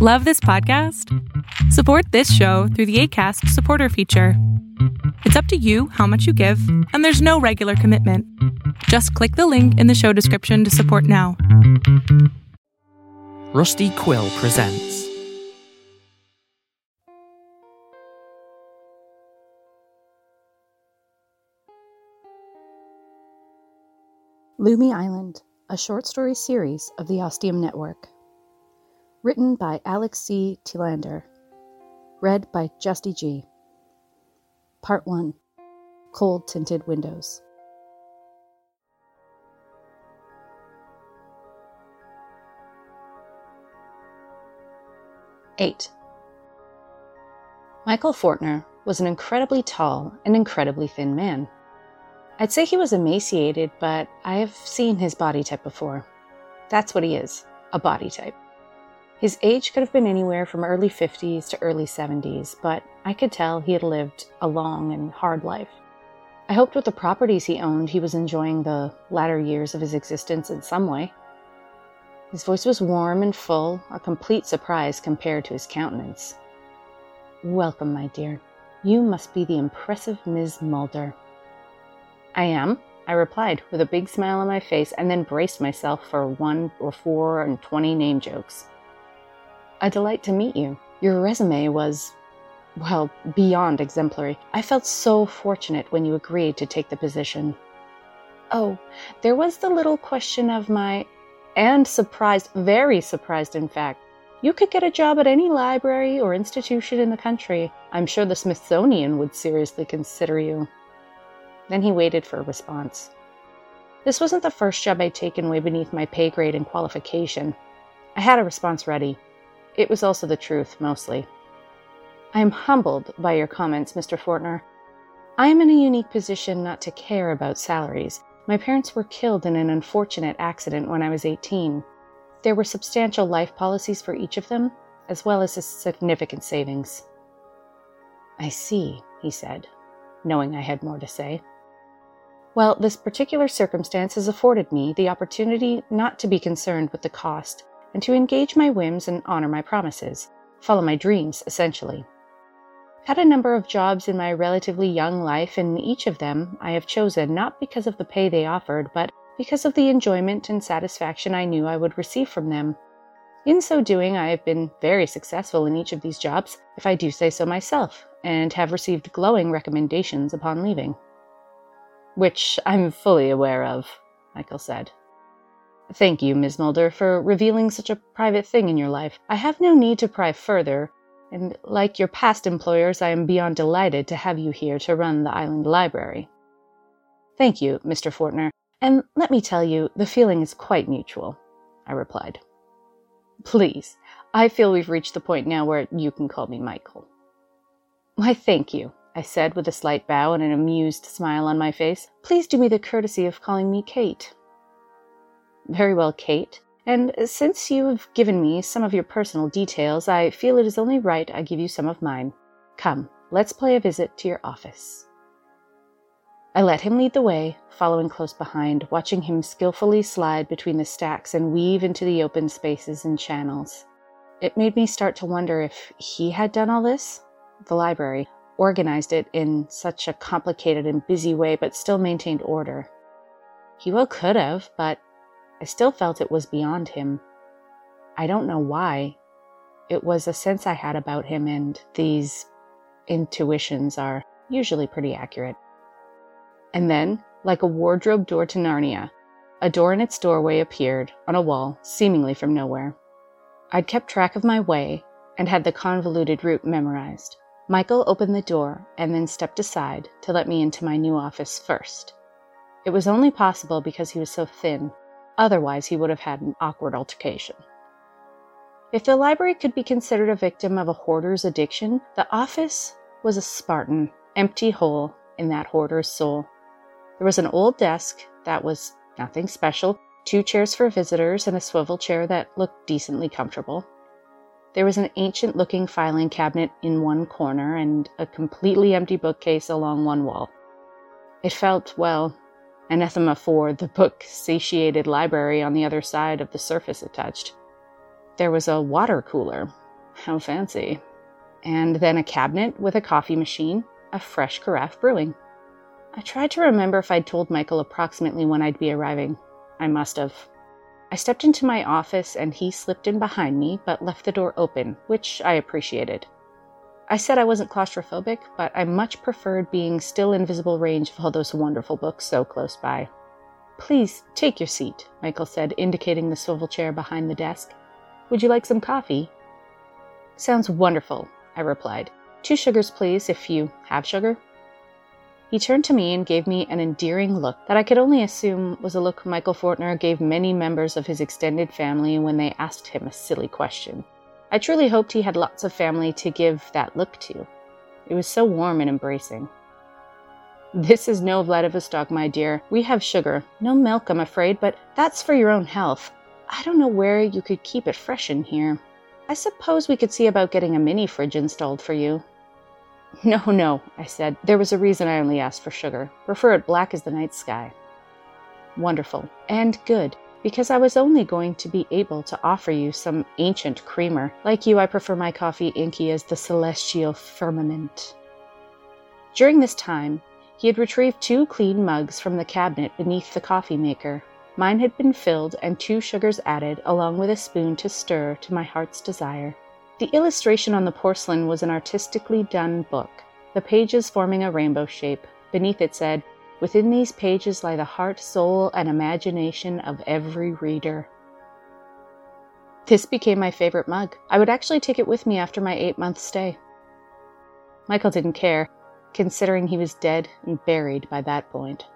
Love this podcast? Support this show through the ACAST supporter feature. It's up to you how much you give, and there's no regular commitment. Just click the link in the show description to support now. Rusty Quill presents. Lummi Island, a short story series of the Ostium Network. Written by Alex C. Telander. Read by Justy Gee Part 1 Cold Tinted Windows. Eight. Michael Fortner was an incredibly tall and incredibly thin man. I'd say he was emaciated, but I have seen his body type before. That's what he is a body type. His age could have been anywhere from early 50s to early 70s, but I could tell he had lived a long and hard life. I hoped with the properties he owned, he was enjoying the latter years of his existence in some way. His voice was warm and full, a complete surprise compared to his countenance. Welcome, my dear. You must be the impressive Miss Mulder. I am, I replied with a big smile on my face and then braced myself for one or four and twenty name jokes. A delight to meet you. Your resume was, well, beyond exemplary. I felt so fortunate when you agreed to take the position. Oh, there was the little question of my, and surprised, very surprised in fact. You could get a job at any library or institution in the country. I'm sure the Smithsonian would seriously consider you. Then he waited for a response. This wasn't the first job I'd taken way beneath my pay grade and qualification. I had a response ready. It was also the truth, mostly. I am humbled by your comments, Mr. Fortner. I am in a unique position not to care about salaries. My parents were killed in an unfortunate accident when I was 18. There were substantial life policies for each of them, as well as significant savings. I see, he said, knowing I had more to say. Well, this particular circumstance has afforded me the opportunity not to be concerned with the cost and to engage my whims and honor my promises, follow my dreams, essentially. I've had a number of jobs in my relatively young life, and each of them I have chosen not because of the pay they offered, but because of the enjoyment and satisfaction I knew I would receive from them. In so doing, I have been very successful in each of these jobs, if I do say so myself, and have received glowing recommendations upon leaving. Which I'm fully aware of, Michael said. Thank you, Ms. Mulder, for revealing such a private thing in your life. I have no need to pry further, and like your past employers, I am beyond delighted to have you here to run the island library. Thank you, Mr. Fortner, and let me tell you, the feeling is quite mutual, I replied. Please, I feel we've reached the point now where you can call me Michael. Why, thank you, I said with a slight bow and an amused smile on my face. Please do me the courtesy of calling me Kate. Very well, Kate. And since you have given me some of your personal details, I feel it is only right I give you some of mine. Come, let's play a visit to your office. I let him lead the way, following close behind, watching him skillfully slide between the stacks and weave into the open spaces and channels. It made me start to wonder if he had done all this. The library, organized it in such a complicated and busy way, but still maintained order. He well could have, but I still felt it was beyond him. I don't know why. It was a sense I had about him, and these intuitions are usually pretty accurate. And then, like a wardrobe door to Narnia, a door in its doorway appeared on a wall, seemingly from nowhere. I'd kept track of my way and had the convoluted route memorized. Michael opened the door and then stepped aside to let me into my new office first. It was only possible because he was so thin, otherwise, he would have had an awkward altercation. If the library could be considered a victim of a hoarder's addiction, the office was a Spartan, empty hole in that hoarder's soul. There was an old desk that was nothing special, two chairs for visitors, and a swivel chair that looked decently comfortable. There was an ancient looking filing cabinet in one corner and a completely empty bookcase along one wall. It felt, well, anathema for the book satiated library on the other side of the surface it touched. There was a water cooler, How fancy. And then a cabinet with a coffee machine, a fresh carafe brewing. I tried to remember if I'd told Michael approximately when I'd be arriving. I must have. I stepped into my office and he slipped in behind me, but left the door open, which I appreciated. I said I wasn't claustrophobic, but I much preferred being still in visible range of all those wonderful books so close by. Please take your seat, Michael said, indicating the swivel chair behind the desk. Would you like some coffee? Sounds wonderful, I replied. Two sugars, please, if you have sugar. He turned to me and gave me an endearing look that I could only assume was a look Michael Fortner gave many members of his extended family when they asked him a silly question. I truly hoped he had lots of family to give that look to. It was so warm and embracing. This is no Vladivostok, my dear. We have sugar. No milk, I'm afraid, but that's for your own health. I don't know where you could keep it fresh in here. I suppose we could see about getting a mini fridge installed for you. No, no, I said. There was a reason I only asked for sugar. Prefer it black as the night sky. Wonderful. And good, because I was only going to be able to offer you some ancient creamer. Like you, I prefer my coffee inky as the celestial firmament. During this time, he had retrieved two clean mugs from the cabinet beneath the coffee maker. Mine had been filled and two sugars added, along with a spoon to stir to my heart's desire. The illustration on the porcelain was an artistically done book, the pages forming a rainbow shape. Beneath it said, Within these pages lie the heart, soul, and imagination of every reader. This became my favorite mug. I would actually take it with me after my eight month stay. Michael didn't care, considering he was dead and buried by that point.